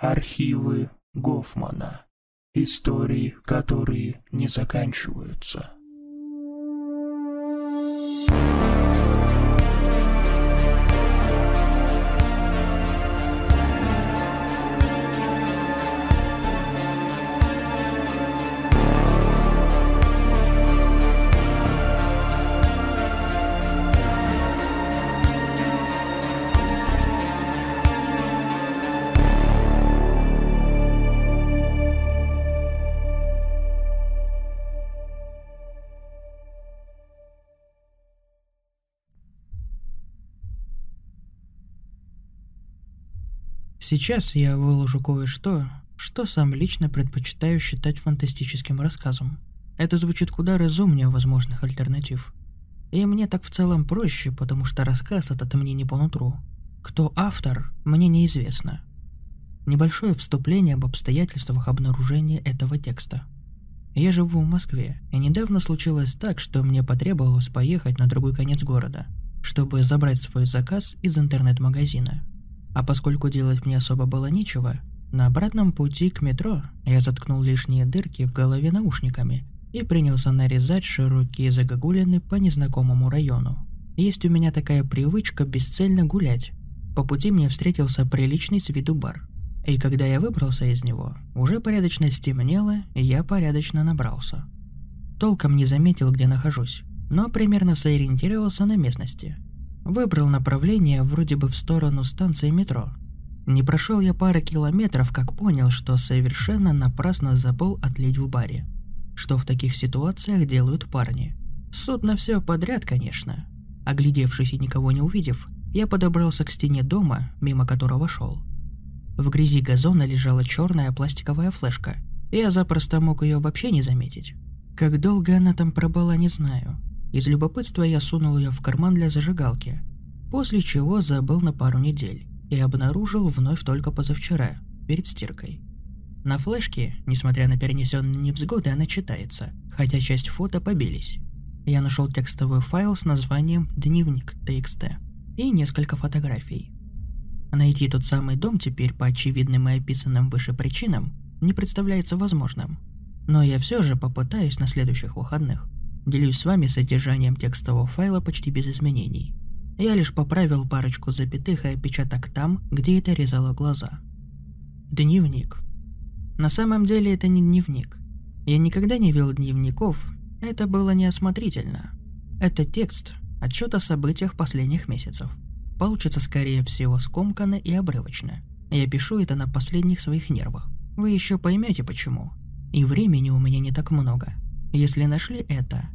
Архивы Гофмана. Истории, которые не заканчиваются. Сейчас я выложу кое-что, что сам лично предпочитаю считать фантастическим рассказом. Это звучит куда разумнее возможных альтернатив. И мне так в целом проще, потому что рассказ этот мне не по нутру. Кто автор, мне неизвестно. Небольшое вступление об обстоятельствах обнаружения этого текста. Я живу в Москве, и недавно случилось так, что мне потребовалось поехать на другой конец города, чтобы забрать свой заказ из интернет-магазина – а поскольку делать мне особо было нечего, на обратном пути к метро я заткнул лишние дырки в голове наушниками и принялся нарезать широкие загогулины по незнакомому району. Есть у меня такая привычка бесцельно гулять. По пути мне встретился приличный с виду бар. И когда я выбрался из него, уже порядочно стемнело, и я порядочно набрался. Толком не заметил, где нахожусь, но примерно сориентировался на местности – Выбрал направление вроде бы в сторону станции метро. Не прошел я пары километров, как понял, что совершенно напрасно забыл отлить в баре. Что в таких ситуациях делают парни. Суд на все подряд, конечно. Оглядевшись и никого не увидев, я подобрался к стене дома, мимо которого шел. В грязи газона лежала черная пластиковая флешка. Я запросто мог ее вообще не заметить. Как долго она там пробыла, не знаю. Из любопытства я сунул ее в карман для зажигалки, после чего забыл на пару недель и обнаружил вновь только позавчера, перед стиркой. На флешке, несмотря на перенесенные невзгоды, она читается, хотя часть фото побились. Я нашел текстовый файл с названием «Дневник TXT» и несколько фотографий. Найти тот самый дом теперь по очевидным и описанным выше причинам не представляется возможным. Но я все же попытаюсь на следующих выходных. Делюсь с вами содержанием текстового файла почти без изменений. Я лишь поправил парочку запятых и опечаток там, где это резало глаза. Дневник. На самом деле это не дневник. Я никогда не вел дневников, это было неосмотрительно. Это текст, отчет о событиях последних месяцев. Получится, скорее всего, скомканно и обрывочно. Я пишу это на последних своих нервах. Вы еще поймете почему. И времени у меня не так много. Если нашли это,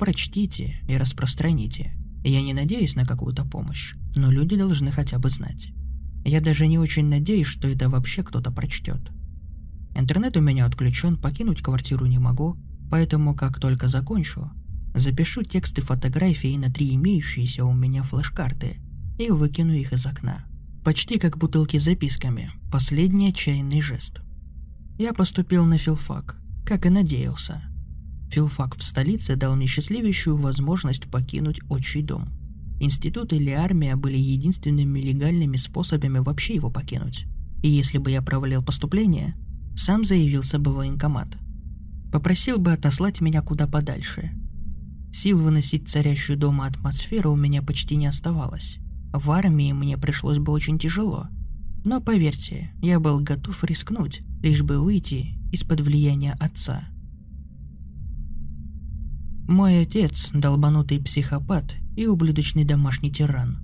прочтите и распространите. Я не надеюсь на какую-то помощь, но люди должны хотя бы знать. Я даже не очень надеюсь, что это вообще кто-то прочтет. Интернет у меня отключен, покинуть квартиру не могу, поэтому как только закончу, запишу тексты фотографии на три имеющиеся у меня флеш-карты и выкину их из окна. Почти как бутылки с записками. Последний отчаянный жест. Я поступил на филфак, как и надеялся – Филфак в столице дал мне счастливейшую возможность покинуть отчий дом. Институт или армия были единственными легальными способами вообще его покинуть. И если бы я провалил поступление, сам заявился бы военкомат. Попросил бы отослать меня куда подальше. Сил выносить царящую дома атмосферу у меня почти не оставалось. В армии мне пришлось бы очень тяжело. Но поверьте, я был готов рискнуть, лишь бы выйти из-под влияния отца – мой отец – долбанутый психопат и ублюдочный домашний тиран.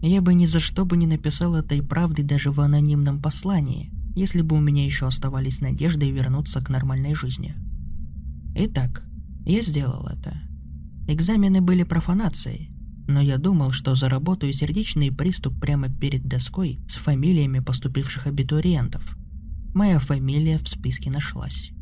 Я бы ни за что бы не написал этой правды даже в анонимном послании, если бы у меня еще оставались надежды вернуться к нормальной жизни. Итак, я сделал это. Экзамены были профанацией, но я думал, что заработаю сердечный приступ прямо перед доской с фамилиями поступивших абитуриентов. Моя фамилия в списке нашлась.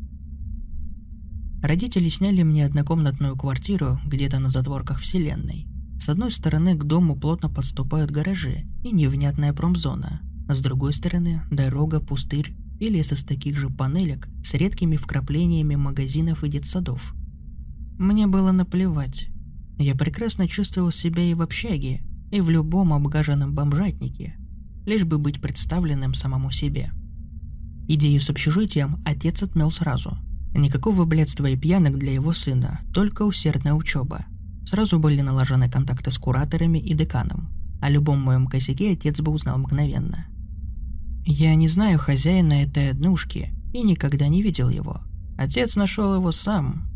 Родители сняли мне однокомнатную квартиру где-то на затворках вселенной. С одной стороны к дому плотно подступают гаражи и невнятная промзона, а с другой стороны дорога, пустырь и лес из таких же панелек с редкими вкраплениями магазинов и детсадов. Мне было наплевать. Я прекрасно чувствовал себя и в общаге, и в любом обгаженном бомжатнике, лишь бы быть представленным самому себе. Идею с общежитием отец отмел сразу. Никакого блядства и пьянок для его сына, только усердная учеба. Сразу были налажены контакты с кураторами и деканом. О любом моем косяке отец бы узнал мгновенно. Я не знаю хозяина этой однушки и никогда не видел его. Отец нашел его сам.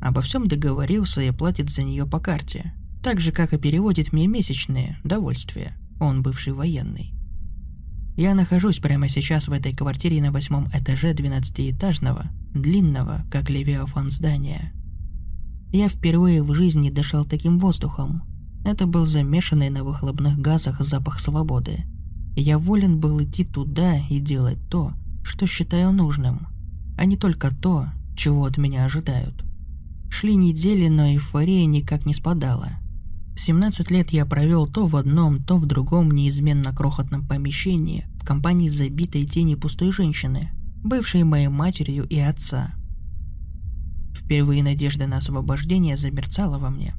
Обо всем договорился и платит за нее по карте. Так же, как и переводит мне месячные довольствия. Он бывший военный. Я нахожусь прямо сейчас в этой квартире на восьмом этаже двенадцатиэтажного, длинного, как левиафан здания. Я впервые в жизни дышал таким воздухом. Это был замешанный на выхлопных газах запах свободы. Я волен был идти туда и делать то, что считаю нужным, а не только то, чего от меня ожидают. Шли недели, но эйфория никак не спадала. 17 лет я провел то в одном, то в другом неизменно крохотном помещении в компании забитой тени пустой женщины, бывшей моей матерью и отца. Впервые надежда на освобождение замерцала во мне.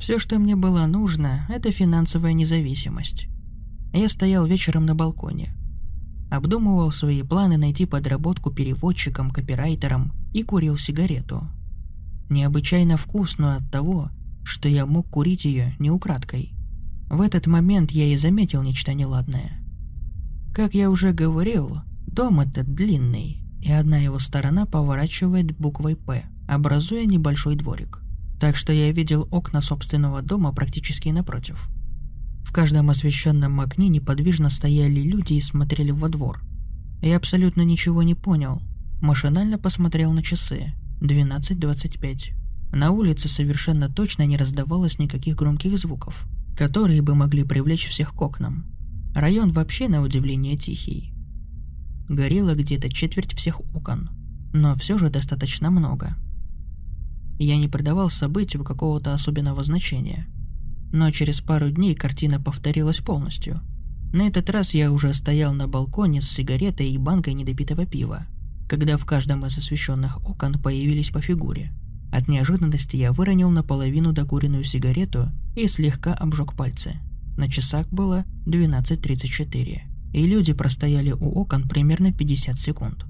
Все, что мне было нужно, это финансовая независимость. Я стоял вечером на балконе. Обдумывал свои планы найти подработку переводчиком, копирайтером и курил сигарету. Необычайно вкусную от того, что я мог курить ее не украдкой. В этот момент я и заметил нечто неладное. Как я уже говорил, дом этот длинный, и одна его сторона поворачивает буквой «П», образуя небольшой дворик. Так что я видел окна собственного дома практически напротив. В каждом освещенном окне неподвижно стояли люди и смотрели во двор. Я абсолютно ничего не понял. Машинально посмотрел на часы. 12.25. На улице совершенно точно не раздавалось никаких громких звуков, которые бы могли привлечь всех к окнам. Район вообще на удивление тихий. Горело где-то четверть всех окон, но все же достаточно много. Я не придавал событию какого-то особенного значения. Но через пару дней картина повторилась полностью. На этот раз я уже стоял на балконе с сигаретой и банкой недопитого пива, когда в каждом из освещенных окон появились по фигуре – от неожиданности я выронил наполовину докуренную сигарету и слегка обжег пальцы. На часах было 12.34, и люди простояли у окон примерно 50 секунд.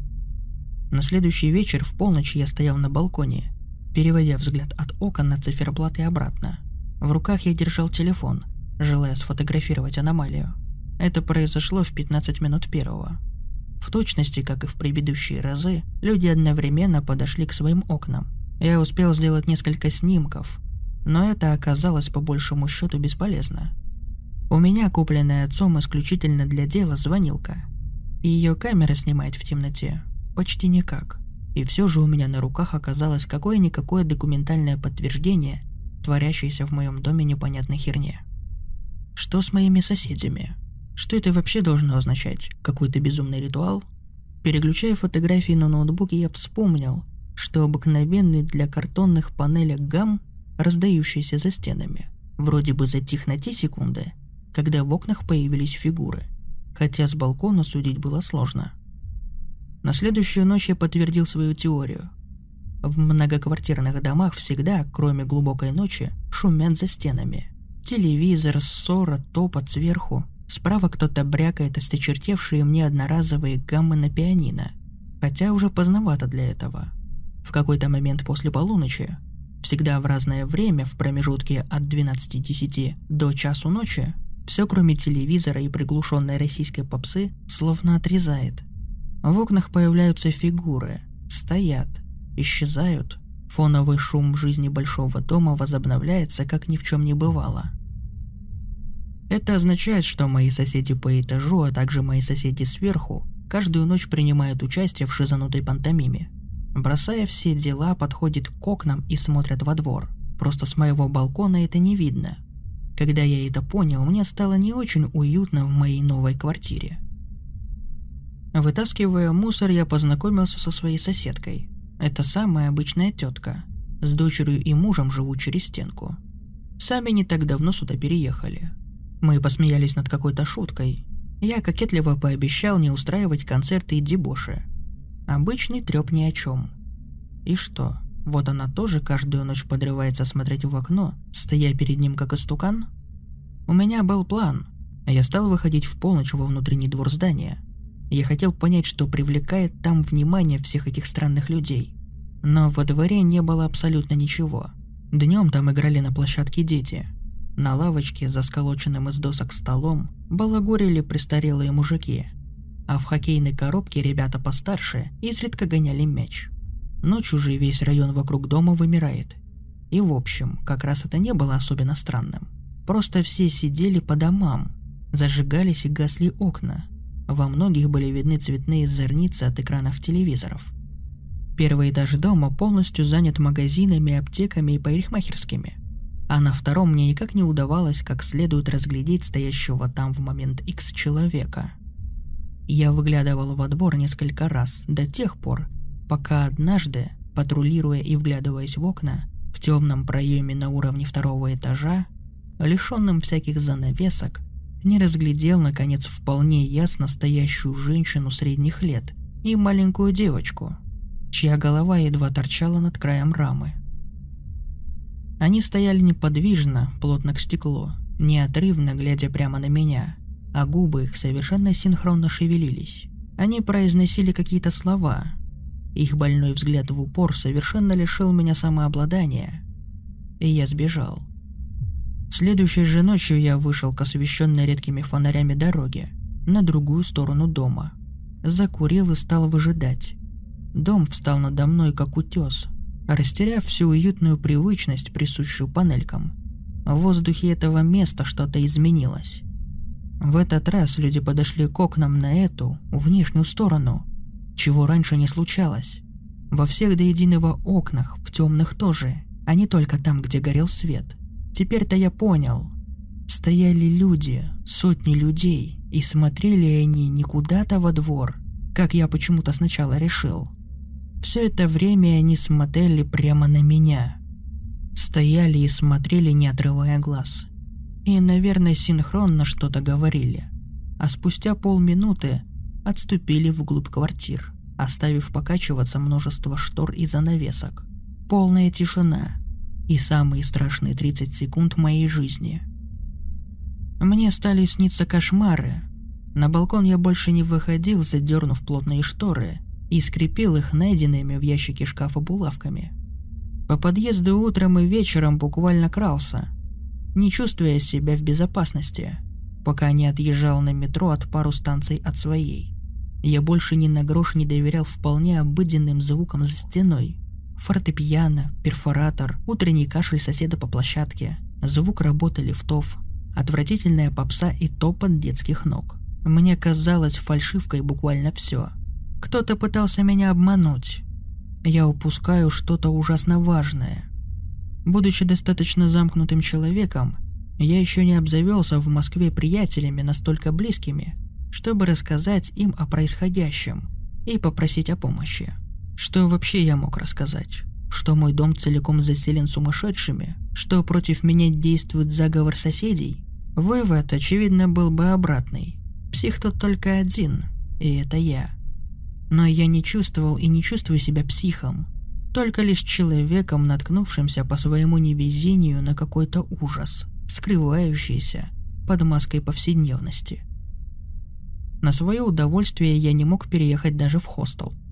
На следующий вечер в полночь я стоял на балконе, переводя взгляд от окон на циферблат и обратно. В руках я держал телефон, желая сфотографировать аномалию. Это произошло в 15 минут первого. В точности, как и в предыдущие разы, люди одновременно подошли к своим окнам я успел сделать несколько снимков, но это оказалось по большему счету бесполезно. У меня купленная отцом исключительно для дела звонилка. И ее камера снимает в темноте почти никак. И все же у меня на руках оказалось какое-никакое документальное подтверждение творящейся в моем доме непонятной херне. Что с моими соседями? Что это вообще должно означать? Какой-то безумный ритуал? Переключая фотографии на ноутбуке, я вспомнил, что обыкновенный для картонных панелек гам, раздающийся за стенами, вроде бы затих на те секунды, когда в окнах появились фигуры, хотя с балкона судить было сложно. На следующую ночь я подтвердил свою теорию. В многоквартирных домах всегда, кроме глубокой ночи, шумят за стенами. Телевизор, ссора, топот сверху. Справа кто-то брякает осточертевшие мне одноразовые гаммы на пианино. Хотя уже поздновато для этого – в какой-то момент после полуночи, всегда в разное время в промежутке от 12.10 до часу ночи, все кроме телевизора и приглушенной российской попсы словно отрезает. В окнах появляются фигуры, стоят, исчезают. Фоновый шум жизни большого дома возобновляется, как ни в чем не бывало. Это означает, что мои соседи по этажу, а также мои соседи сверху, каждую ночь принимают участие в шизанутой пантомиме – Бросая все дела, подходит к окнам и смотрит во двор. Просто с моего балкона это не видно. Когда я это понял, мне стало не очень уютно в моей новой квартире. Вытаскивая мусор, я познакомился со своей соседкой. Это самая обычная тетка. С дочерью и мужем живут через стенку. Сами не так давно сюда переехали. Мы посмеялись над какой-то шуткой. Я кокетливо пообещал не устраивать концерты и дебоши, Обычный треп ни о чем. И что, вот она тоже каждую ночь подрывается смотреть в окно, стоя перед ним как истукан? У меня был план. Я стал выходить в полночь во внутренний двор здания. Я хотел понять, что привлекает там внимание всех этих странных людей. Но во дворе не было абсолютно ничего. Днем там играли на площадке дети. На лавочке, за сколоченным из досок столом, балагурили престарелые мужики. А в хоккейной коробке ребята постарше изредка гоняли мяч. Ночью же весь район вокруг дома вымирает. И в общем, как раз это не было особенно странным. Просто все сидели по домам, зажигались и гасли окна. Во многих были видны цветные зорницы от экранов телевизоров. Первый этаж дома полностью занят магазинами, аптеками и парикмахерскими. А на втором мне никак не удавалось как следует разглядеть стоящего там в момент X человека. Я выглядывал во двор несколько раз, до тех пор, пока однажды, патрулируя и вглядываясь в окна, в темном проеме на уровне второго этажа, лишенным всяких занавесок, не разглядел, наконец, вполне ясно стоящую женщину средних лет и маленькую девочку, чья голова едва торчала над краем рамы. Они стояли неподвижно, плотно к стеклу, неотрывно глядя прямо на меня, а губы их совершенно синхронно шевелились. Они произносили какие-то слова. Их больной взгляд в упор совершенно лишил меня самообладания, и я сбежал. Следующей же ночью я вышел к освещенной редкими фонарями дороге, на другую сторону дома. Закурил и стал выжидать. Дом встал надо мной как утес, растеряв всю уютную привычность, присущую панелькам. В воздухе этого места что-то изменилось. В этот раз люди подошли к окнам на эту, внешнюю сторону, чего раньше не случалось. Во всех до единого окнах, в темных тоже, а не только там, где горел свет – Теперь-то я понял. Стояли люди, сотни людей, и смотрели они не куда-то во двор, как я почему-то сначала решил. Все это время они смотрели прямо на меня. Стояли и смотрели, не отрывая глаз. И, наверное, синхронно что-то говорили. А спустя полминуты отступили вглубь квартир, оставив покачиваться множество штор и занавесок. Полная тишина – и самые страшные 30 секунд моей жизни. Мне стали сниться кошмары. На балкон я больше не выходил, задернув плотные шторы, и скрепил их найденными в ящике шкафа булавками. По подъезду утром и вечером буквально крался, не чувствуя себя в безопасности, пока не отъезжал на метро от пару станций от своей. Я больше ни на грош не доверял вполне обыденным звукам за стеной – Фортепиано, перфоратор, утренний кашель соседа по площадке, звук работы лифтов, отвратительная попса и топот детских ног. Мне казалось фальшивкой буквально все. Кто-то пытался меня обмануть. Я упускаю что-то ужасно важное. Будучи достаточно замкнутым человеком, я еще не обзавелся в Москве приятелями настолько близкими, чтобы рассказать им о происходящем и попросить о помощи. Что вообще я мог рассказать? Что мой дом целиком заселен сумасшедшими? Что против меня действует заговор соседей? Вывод, очевидно, был бы обратный. Псих тут только один, и это я. Но я не чувствовал и не чувствую себя психом, только лишь человеком, наткнувшимся по своему невезению на какой-то ужас, скрывающийся под маской повседневности. На свое удовольствие я не мог переехать даже в хостел –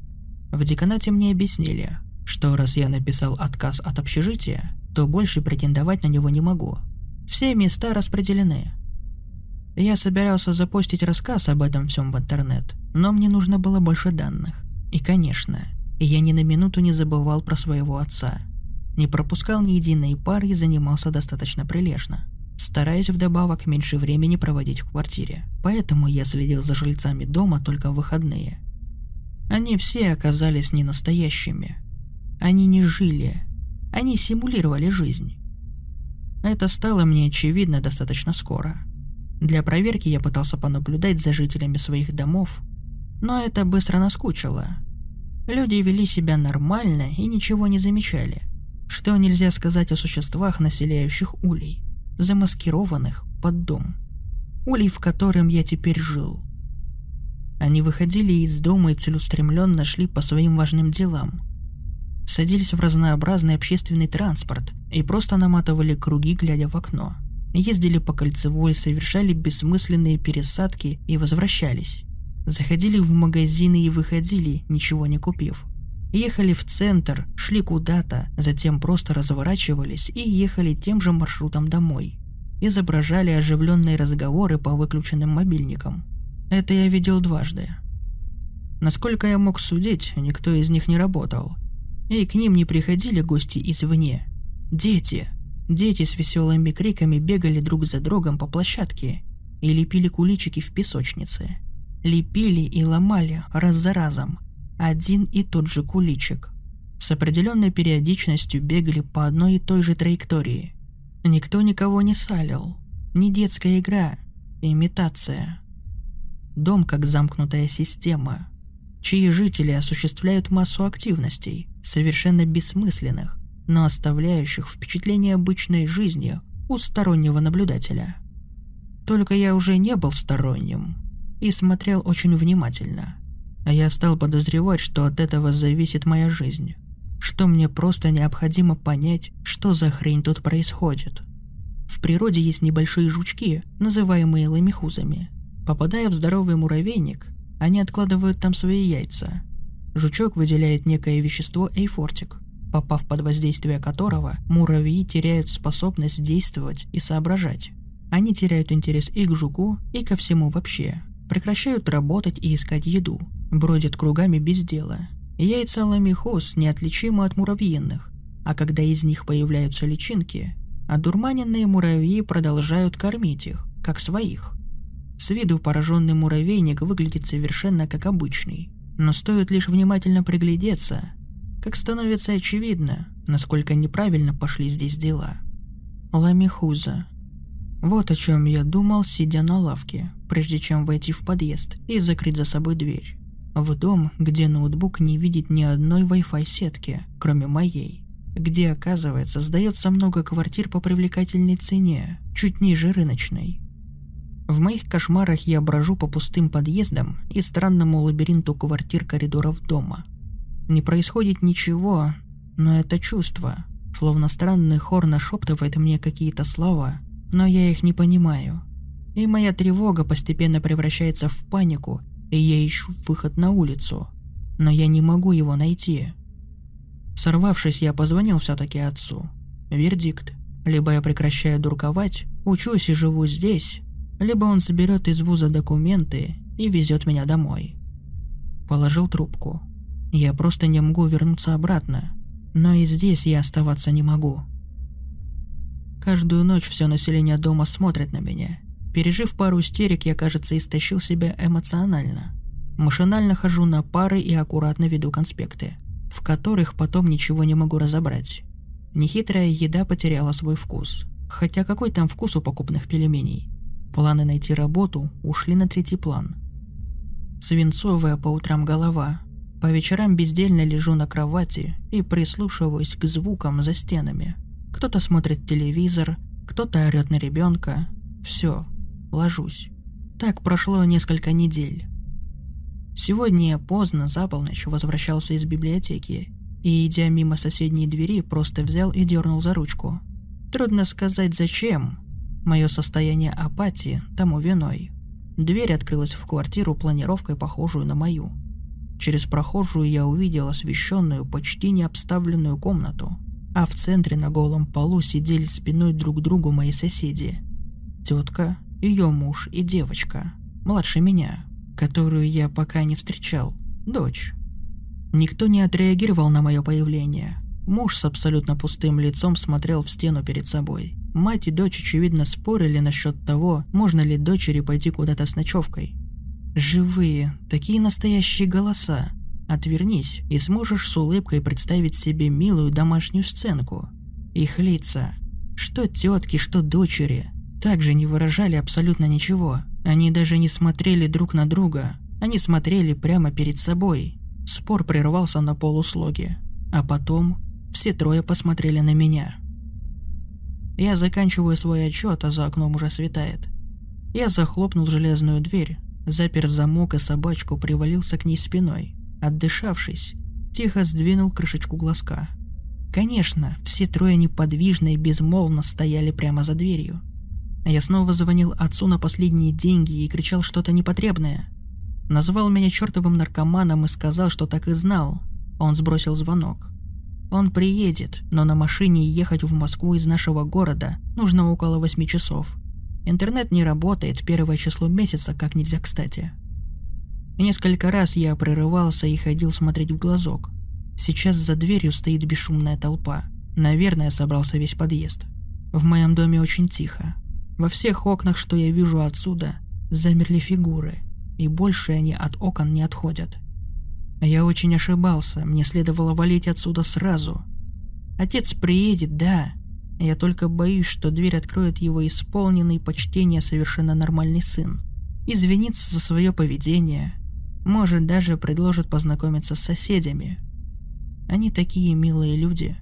в деканате мне объяснили, что раз я написал отказ от общежития, то больше претендовать на него не могу. Все места распределены. Я собирался запостить рассказ об этом всем в интернет, но мне нужно было больше данных. И, конечно, я ни на минуту не забывал про своего отца. Не пропускал ни единой пары и занимался достаточно прилежно, стараясь вдобавок меньше времени проводить в квартире. Поэтому я следил за жильцами дома только в выходные – они все оказались не настоящими. Они не жили. Они симулировали жизнь. Это стало мне очевидно достаточно скоро. Для проверки я пытался понаблюдать за жителями своих домов, но это быстро наскучило. Люди вели себя нормально и ничего не замечали. Что нельзя сказать о существах, населяющих улей, замаскированных под дом. Улей, в котором я теперь жил – они выходили из дома и целеустремленно шли по своим важным делам. Садились в разнообразный общественный транспорт и просто наматывали круги, глядя в окно. Ездили по кольцевой, совершали бессмысленные пересадки и возвращались. Заходили в магазины и выходили, ничего не купив. Ехали в центр, шли куда-то, затем просто разворачивались и ехали тем же маршрутом домой. Изображали оживленные разговоры по выключенным мобильникам. Это я видел дважды. Насколько я мог судить, никто из них не работал. И к ним не приходили гости извне. Дети. Дети с веселыми криками бегали друг за другом по площадке и лепили куличики в песочнице. Лепили и ломали раз за разом – один и тот же куличик. С определенной периодичностью бегали по одной и той же траектории. Никто никого не салил. Не детская игра, имитация. Дом как замкнутая система, чьи жители осуществляют массу активностей, совершенно бессмысленных, но оставляющих впечатление обычной жизни у стороннего наблюдателя. Только я уже не был сторонним и смотрел очень внимательно – а я стал подозревать, что от этого зависит моя жизнь. Что мне просто необходимо понять, что за хрень тут происходит. В природе есть небольшие жучки, называемые ламихузами. Попадая в здоровый муравейник, они откладывают там свои яйца. Жучок выделяет некое вещество эйфортик, попав под воздействие которого муравьи теряют способность действовать и соображать. Они теряют интерес и к жуку, и ко всему вообще, прекращают работать и искать еду, бродят кругами без дела. Яйца ламихоз неотличимы от муравьиных, а когда из них появляются личинки, одурманенные муравьи продолжают кормить их, как своих. С виду пораженный муравейник выглядит совершенно как обычный, но стоит лишь внимательно приглядеться, как становится очевидно, насколько неправильно пошли здесь дела. Ламихуза. Вот о чем я думал, сидя на лавке, прежде чем войти в подъезд и закрыть за собой дверь в дом, где ноутбук не видит ни одной Wi-Fi сетки, кроме моей, где, оказывается, сдается много квартир по привлекательной цене, чуть ниже рыночной. В моих кошмарах я брожу по пустым подъездам и странному лабиринту квартир коридоров дома. Не происходит ничего, но это чувство, словно странный хор нашептывает мне какие-то слова, но я их не понимаю. И моя тревога постепенно превращается в панику и я ищу выход на улицу, но я не могу его найти. Сорвавшись, я позвонил все-таки отцу. Вердикт. Либо я прекращаю дурковать, учусь и живу здесь, либо он соберет из вуза документы и везет меня домой. Положил трубку. Я просто не могу вернуться обратно, но и здесь я оставаться не могу. Каждую ночь все население дома смотрит на меня – Пережив пару истерик, я, кажется, истощил себя эмоционально. Машинально хожу на пары и аккуратно веду конспекты, в которых потом ничего не могу разобрать. Нехитрая еда потеряла свой вкус. Хотя какой там вкус у покупных пельменей? Планы найти работу ушли на третий план. Свинцовая по утрам голова. По вечерам бездельно лежу на кровати и прислушиваюсь к звукам за стенами. Кто-то смотрит телевизор, кто-то орет на ребенка. Все, ложусь. Так прошло несколько недель. Сегодня я поздно, за полночь, возвращался из библиотеки и, идя мимо соседней двери, просто взял и дернул за ручку. Трудно сказать зачем. Мое состояние апатии тому виной. Дверь открылась в квартиру планировкой, похожую на мою. Через прохожую я увидел освещенную, почти не обставленную комнату, а в центре на голом полу сидели спиной друг к другу мои соседи. Тетка, ее муж и девочка, младше меня, которую я пока не встречал, дочь. Никто не отреагировал на мое появление. Муж с абсолютно пустым лицом смотрел в стену перед собой. Мать и дочь, очевидно, спорили насчет того, можно ли дочери пойти куда-то с ночевкой. Живые, такие настоящие голоса. Отвернись, и сможешь с улыбкой представить себе милую домашнюю сценку. Их лица. Что тетки, что дочери также не выражали абсолютно ничего. Они даже не смотрели друг на друга. Они смотрели прямо перед собой. Спор прервался на полуслоге. А потом все трое посмотрели на меня. Я заканчиваю свой отчет, а за окном уже светает. Я захлопнул железную дверь, запер замок и собачку привалился к ней спиной. Отдышавшись, тихо сдвинул крышечку глазка. Конечно, все трое неподвижно и безмолвно стояли прямо за дверью. Я снова звонил отцу на последние деньги и кричал что-то непотребное. Назвал меня чертовым наркоманом и сказал, что так и знал. Он сбросил звонок. Он приедет, но на машине ехать в Москву из нашего города нужно около восьми часов. Интернет не работает первое число месяца как нельзя кстати. Несколько раз я прерывался и ходил смотреть в глазок. Сейчас за дверью стоит бесшумная толпа. Наверное, собрался весь подъезд. В моем доме очень тихо. Во всех окнах, что я вижу отсюда, замерли фигуры, и больше они от окон не отходят. Я очень ошибался, мне следовало валить отсюда сразу. Отец приедет, да. Я только боюсь, что дверь откроет его исполненный почтения совершенно нормальный сын. Извинится за свое поведение. Может, даже предложит познакомиться с соседями. Они такие милые люди.